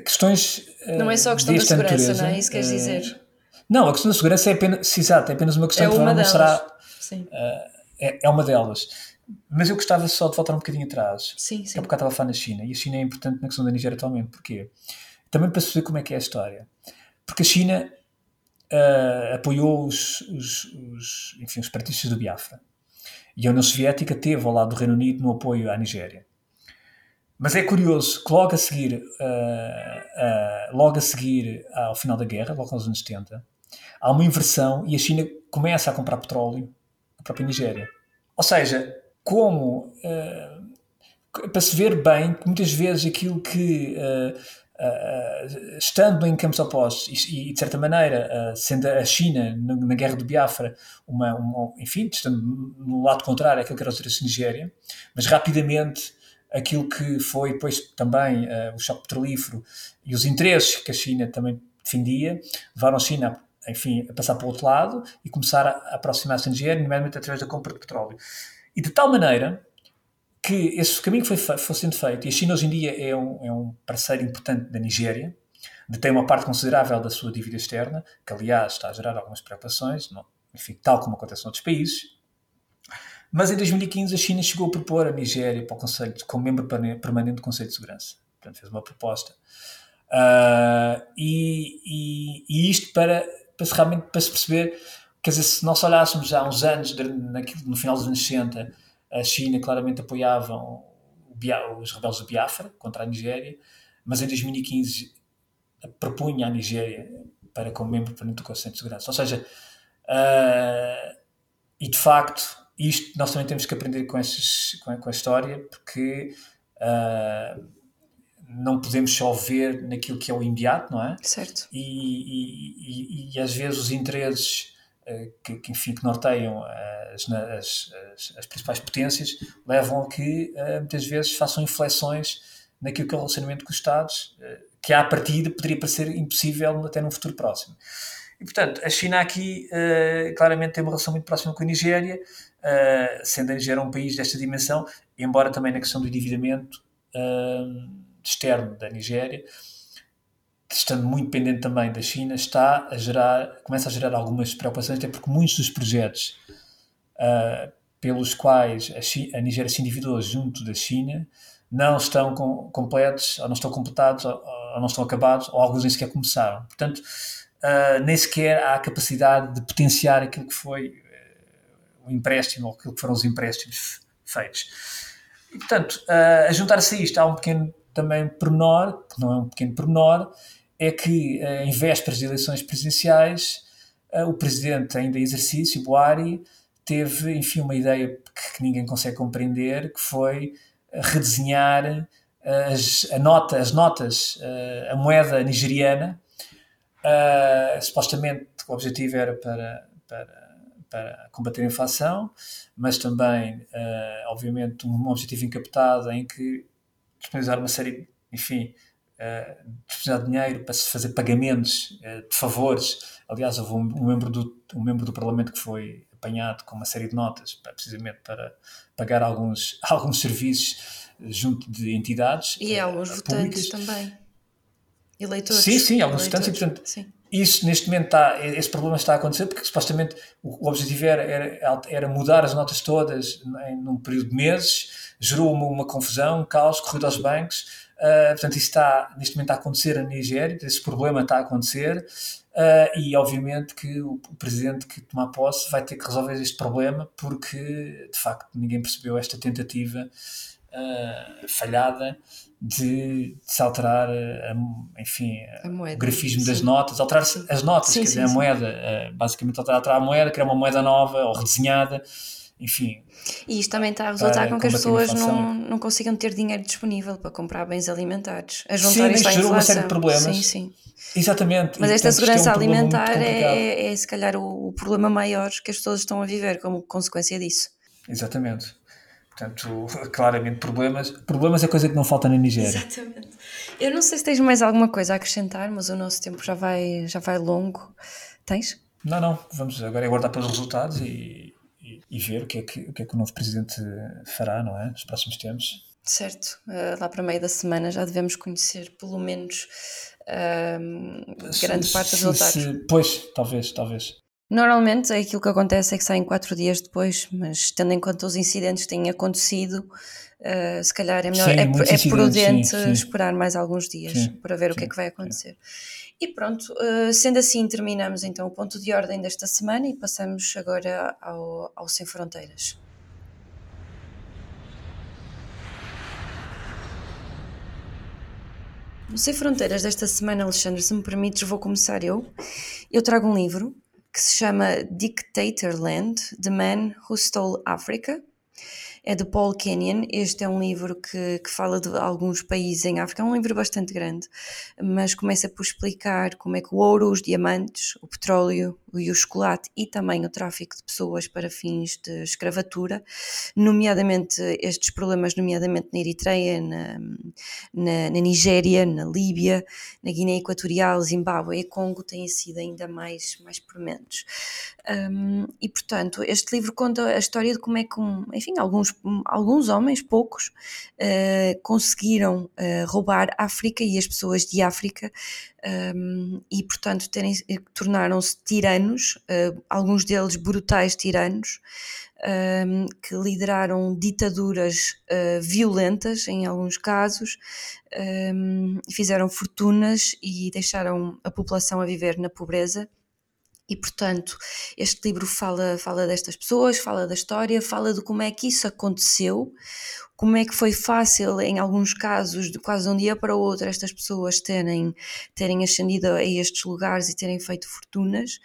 questões. Não é só a questão da segurança, natureza, não é? Isso queres dizer? Não, a questão da segurança é apenas, exato, é apenas uma questão é que uma será. Sim. Uh, é, é uma delas. Mas eu gostava só de voltar um bocadinho atrás. Sim, sim. Há bocado estava a falar na China. E a China é importante na questão da Nigéria atualmente. Porquê? Também para perceber como é que é a história. Porque a China uh, apoiou os, os, os, enfim, os partidos do Biafra. E a União Soviética teve ao lado do Reino Unido no apoio à Nigéria. Mas é curioso que logo a seguir, uh, uh, logo a seguir ao final da guerra, logo nos anos 70, há uma inversão e a China começa a comprar petróleo na própria Nigéria. Ou seja, como uh, para se ver bem que muitas vezes aquilo que estando em campos opostos e, e de certa maneira, sendo a China na, na, guerra do Biafra, uma, uma, enfim, estando no lado contrário àquilo que era os interesses Nigéria, mas rapidamente aquilo que foi depois também uh, o choque petrolífero e os interesses que a China também defendia, levaram a China, enfim, a passar para o outro lado e começar a, aproximar-se da Nigéria, nomeadamente através da compra de petróleo. E de tal maneira que esse caminho foi, foi sendo feito, e a China hoje em dia é um, é um parceiro importante da Nigéria, detém uma parte considerável da sua dívida externa, que aliás está a gerar algumas preocupações, não, enfim, tal como acontece noutros países. Mas em 2015 a China chegou a propor a Nigéria para o Conselho, como membro permanente do Conselho de Segurança. Portanto, fez uma proposta. Uh, e, e, e, isto para, para, se realmente para se perceber, quer dizer, se nós olhássemos há uns anos, no final dos anos 60, a China claramente apoiava os rebeldes do Biafra contra a Nigéria, mas em 2015 propunha a Nigéria para como membro permanente do Conselho de Segurança. Ou seja, uh, e de facto, isto nós também temos que aprender com, estes, com, a, com a história, porque uh, não podemos só ver naquilo que é o imediato, não é? Certo. E, e, e, e às vezes os interesses uh, que, que, enfim, que norteiam as, as, as, as, principais potências levam a que uh, muitas vezes façam inflexões naquilo que é o relacionamento com os Estados, que à partida poderia parecer impossível até num futuro próximo. E, portanto, a China aqui claramente tem uma relação muito próxima com a Nigéria, sendo a Nigéria um país desta dimensão, embora também na questão do endividamento externo da Nigéria, estando muito dependente também da China, está a gerar, começa a gerar algumas preocupações, até porque muitos dos projetos uh, pelos quais a, China, a, Nigéria se endividou junto da China não estão com, completos, ou não estão completados, ou, ou, não estão acabados, ou alguns nem sequer começaram. Portanto, uh, nem sequer há a capacidade de potenciar aquilo que foi uh, o empréstimo, ou aquilo que foram os empréstimos feitos. E, portanto, a juntar-se a isto, há um pequeno também pormenor, que não é um pequeno pormenor, é que em vésperas de eleições presidenciais, o presidente ainda em exercício, Buhari, teve, enfim, uma ideia que, que ninguém consegue compreender, que foi redesenhar as, a nota, as notas, a moeda nigeriana. Uh, supostamente o objetivo era para, para, para combater a inflação, mas também, uh, obviamente, um objetivo encaptado em que disponibilizar uma série, enfim, uh, disponibilizar dinheiro para se fazer pagamentos uh, de favores. Aliás, houve um, um, membro do, um membro do Parlamento que foi apanhado com uma série de notas, precisamente para pagar alguns, alguns serviços junto de entidades E uh, alguns públicas. votantes também. Eleitores. Sim, sim, alguns votantes. E, portanto, sim. Isso neste momento está, esse problema está a acontecer porque supostamente o, objetivo era, era, era, mudar as notas todas num período de meses, gerou uma, uma confusão, um caos, corrido aos bancos. Uh, portanto, isso está neste momento a acontecer na Nigéria, esse problema está a acontecer. Uh, e obviamente que o, o, presidente que tomar posse vai ter que resolver este problema porque de facto ninguém percebeu esta tentativa uh, falhada de, de, se alterar a, enfim, a moeda, o grafismo sim. das notas, alterar as notas, sim, quer sim, dizer, a moeda, uh, basicamente alterar, a moeda, criar uma moeda nova ou redesenhada, enfim. E isto também está a resultar com que as pessoas não, não consigam ter dinheiro disponível para comprar bens alimentares. A juntar sim, isto à inflação. uma série de problemas. Sim, sim. Exatamente. Mas esta segurança é um alimentar é, é, é, se calhar, o, o, problema maior que as pessoas estão a viver como consequência disso. Exatamente. Portanto, claramente, problemas. Problemas é coisa que não falta na Nigéria. Exatamente. Eu não sei se tens mais alguma coisa a acrescentar, mas o nosso tempo já vai, já vai longo. Tens? Não, não. Vamos agora aguardar pelos resultados e, e, e ver o que, é que, o que é que o novo presidente fará, não é? Nos próximos tempos. Certo, uh, lá para meio da semana já devemos conhecer pelo menos uh, grande se, parte dos resultados. pois, talvez, talvez. Normalmente aquilo que acontece é que saem quatro dias depois, mas tendo em conta os incidentes que têm acontecido, uh, se calhar é, melhor, sim, é, é prudente sim, sim. esperar mais alguns dias para ver o que é que vai acontecer. E pronto, uh, sendo assim, terminamos então o ponto de ordem desta semana e passamos agora ao, ao Sem Fronteiras. Sem Fronteiras desta semana, Alexandre, se me permites, vou começar eu. Eu trago um livro que se chama Dictatorland: The Man Who Stole Africa é de Paul Kenyon. Este é um livro que, que fala de alguns países em África, é um livro bastante grande, mas começa por explicar como é que o ouro, os diamantes, o petróleo e o chocolate e também o tráfico de pessoas para fins de escravatura, nomeadamente estes problemas, nomeadamente na Eritreia, na, na, na Nigéria, na Líbia, na Guiné Equatorial, Zimbábue e Congo têm sido ainda mais, mais prementes. Um, e portanto, este livro conta a história de como é que, enfim, alguns alguns homens, poucos, uh, conseguiram uh, roubar África e as pessoas de África um, e, portanto, eh, tornaram-se tiranos, uh, alguns deles brutais tiranos, um, que lideraram ditaduras violentas em alguns casos, um, fizeram fortunas e deixaram a população a viver na pobreza e, portanto, este livro fala, fala destas pessoas, fala da história, fala de como é que isso aconteceu, como é que foi fácil, em alguns casos, de quase um dia para o outro, estas pessoas terem, terem ascendido a estes lugares e terem feito fortunas,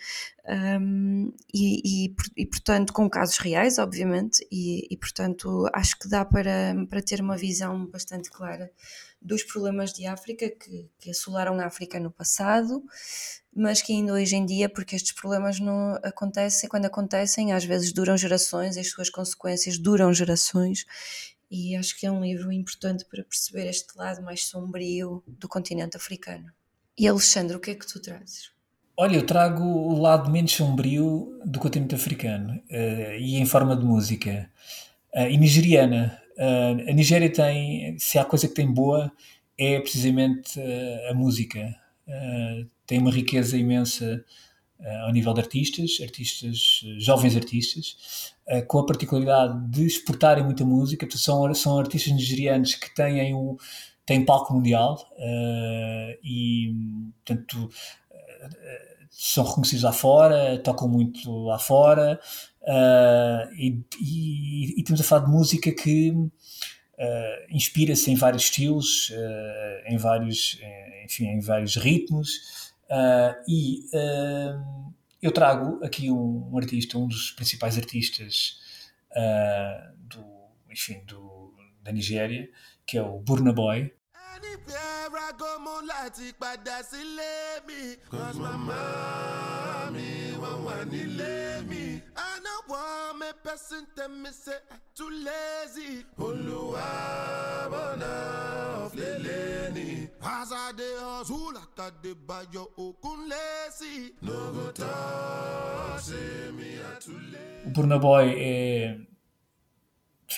um, e, e, e, portanto, com casos reais, obviamente, e, e, portanto, acho que dá para, para ter uma visão bastante clara dos problemas de África que, que assolaram a África no passado, mas que ainda hoje em dia, porque estes problemas não acontecem, quando acontecem, às vezes duram gerações, as suas consequências duram gerações, e acho que é um livro importante para perceber este lado mais sombrio do continente africano. E Alexandre, o que é que tu trazes? Olha, eu trago o lado menos sombrio do continente africano uh, e em forma de música. Uh, e nigeriana. Uh, a Nigéria tem, se há coisa que tem boa, é precisamente a música. tem uma riqueza imensa ao nível de artistas, artistas, jovens artistas, com a particularidade de exportarem muita música. São, são artistas nigerianos que têm um têm palco mundial e, portanto, são reconhecidos lá fora, tocam muito lá fora, uh, e, e, e, a falar de música que uh, inspira-se em vários estilos, uh, em vários, enfim, em vários ritmos, e eu trago aqui um, um, artista, um dos principais artistas do, enfim, do, da Nigéria, que é o Burna Boy, I go mo láti padà sílé mi. cause mama mi wọ́n wà nílé mi. I person tell me say I too lazy. Olúwa bọ̀nà ọ̀flẹ̀lẹ̀ ni. As I dey hustle like. No go me. O Burna Boy é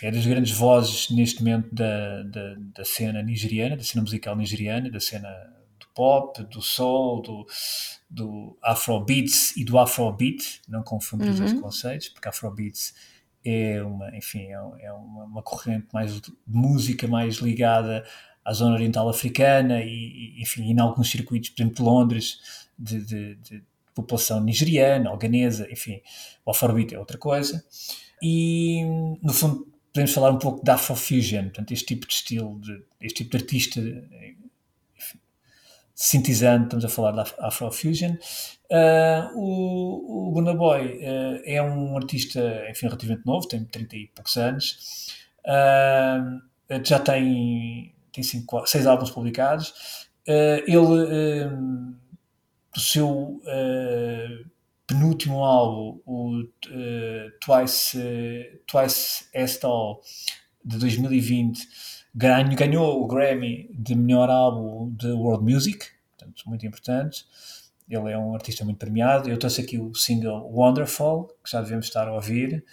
é das grandes vozes neste momento da, da, da, cena nigeriana, da cena musical nigeriana, da cena do pop, do soul, do, do afrobeats e do afrobeat, não confundir uhum. os dois uhum. conceitos, porque afrobeats é uma, enfim, é, é uma, uma, corrente mais de música mais ligada à zona oriental africana e, e enfim, em alguns circuitos, por exemplo, de Londres, de, de, de população nigeriana ou ganesa, enfim, o afrobeat é outra coisa. E, no fundo, podemos falar um pouco da Afrofusion, portanto, este tipo de estilo, de, este tipo de artista enfim, sintetizando, estamos a falar da Afrofusion. Uh, o, o Burna Boy uh, é um artista, enfim, relativamente novo, tem 30 e poucos anos, uh, já tem, tem cinco, seis álbuns publicados. ele, do seu penúltimo álbum, o uh, Twice, uh, Twice As Tall, de 2020, ganho, ganhou o Grammy de melhor álbum de World Music, portanto, muito importante. Ele é um artista muito premiado. Eu trouxe aqui o single Wonderful, que já devemos estar a ouvir.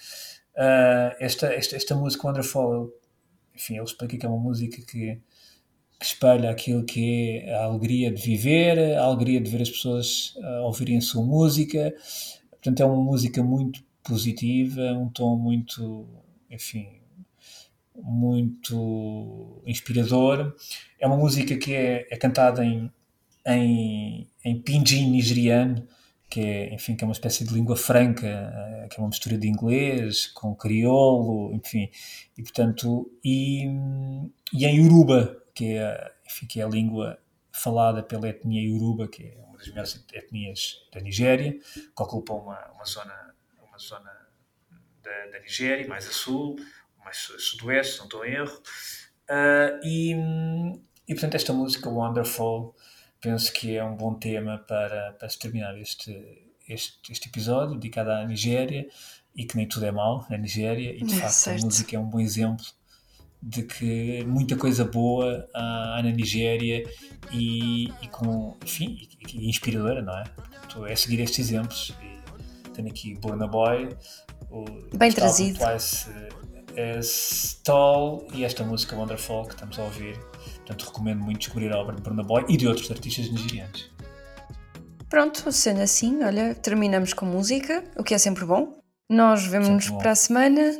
Uh, esta, esta, esta música Wonderful enfim, ele explica que é uma música que, que espelha aquilo que é a alegria de viver, a alegria de ver as pessoas uh, ouvirem a sua música. Portanto, é uma música muito positiva, um tom muito, enfim, muito inspirador. É uma música que é, é cantada em, em, em pinjin nigeriano, que é, enfim, que é uma espécie de língua franca, eh, que é uma mistura de inglês com crioulo, enfim, e portanto, e, e em Yoruba, que é, enfim, que é a língua falada pela etnia Yoruba, que é uma das maiores etnias da Nigéria, que ocupa uma, uma zona, uma zona da, da Nigéria, mais a sul, mais sudoeste, se não estou em erro, uh, e, e portanto esta música Wonderful penso que é um bom tema para, para se terminar este, este, este episódio dedicado à Nigéria e que nem tudo é mau na Nigéria e de é facto certo. a música é um bom exemplo de que muita coisa boa há, na Nigéria e, e com, enfim, e, e inspiradora, não é? Portanto, é seguir estes exemplos. E tenho aqui Burna Boy, o Bem trazido. Twice as Tall e esta música Wonderful que estamos a ouvir Portanto, recomendo muito descobrir a obra de Burna Boy e de outros artistas nigerianos. Pronto, sendo assim, olha, terminamos com música, o que é sempre bom. Nós vemos-nos para a semana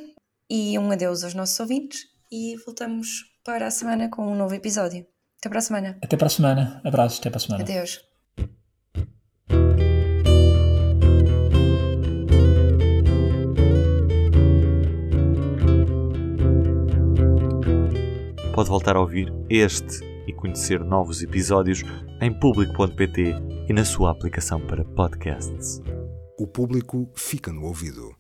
e um adeus aos nossos ouvintes e voltamos para a semana com um novo episódio. Até para a semana. Até para a semana. Abraços, até para a semana. Adeus. pode voltar a ouvir este e conhecer novos episódios em público.pt e na sua aplicação para podcasts. O público fica no ouvido.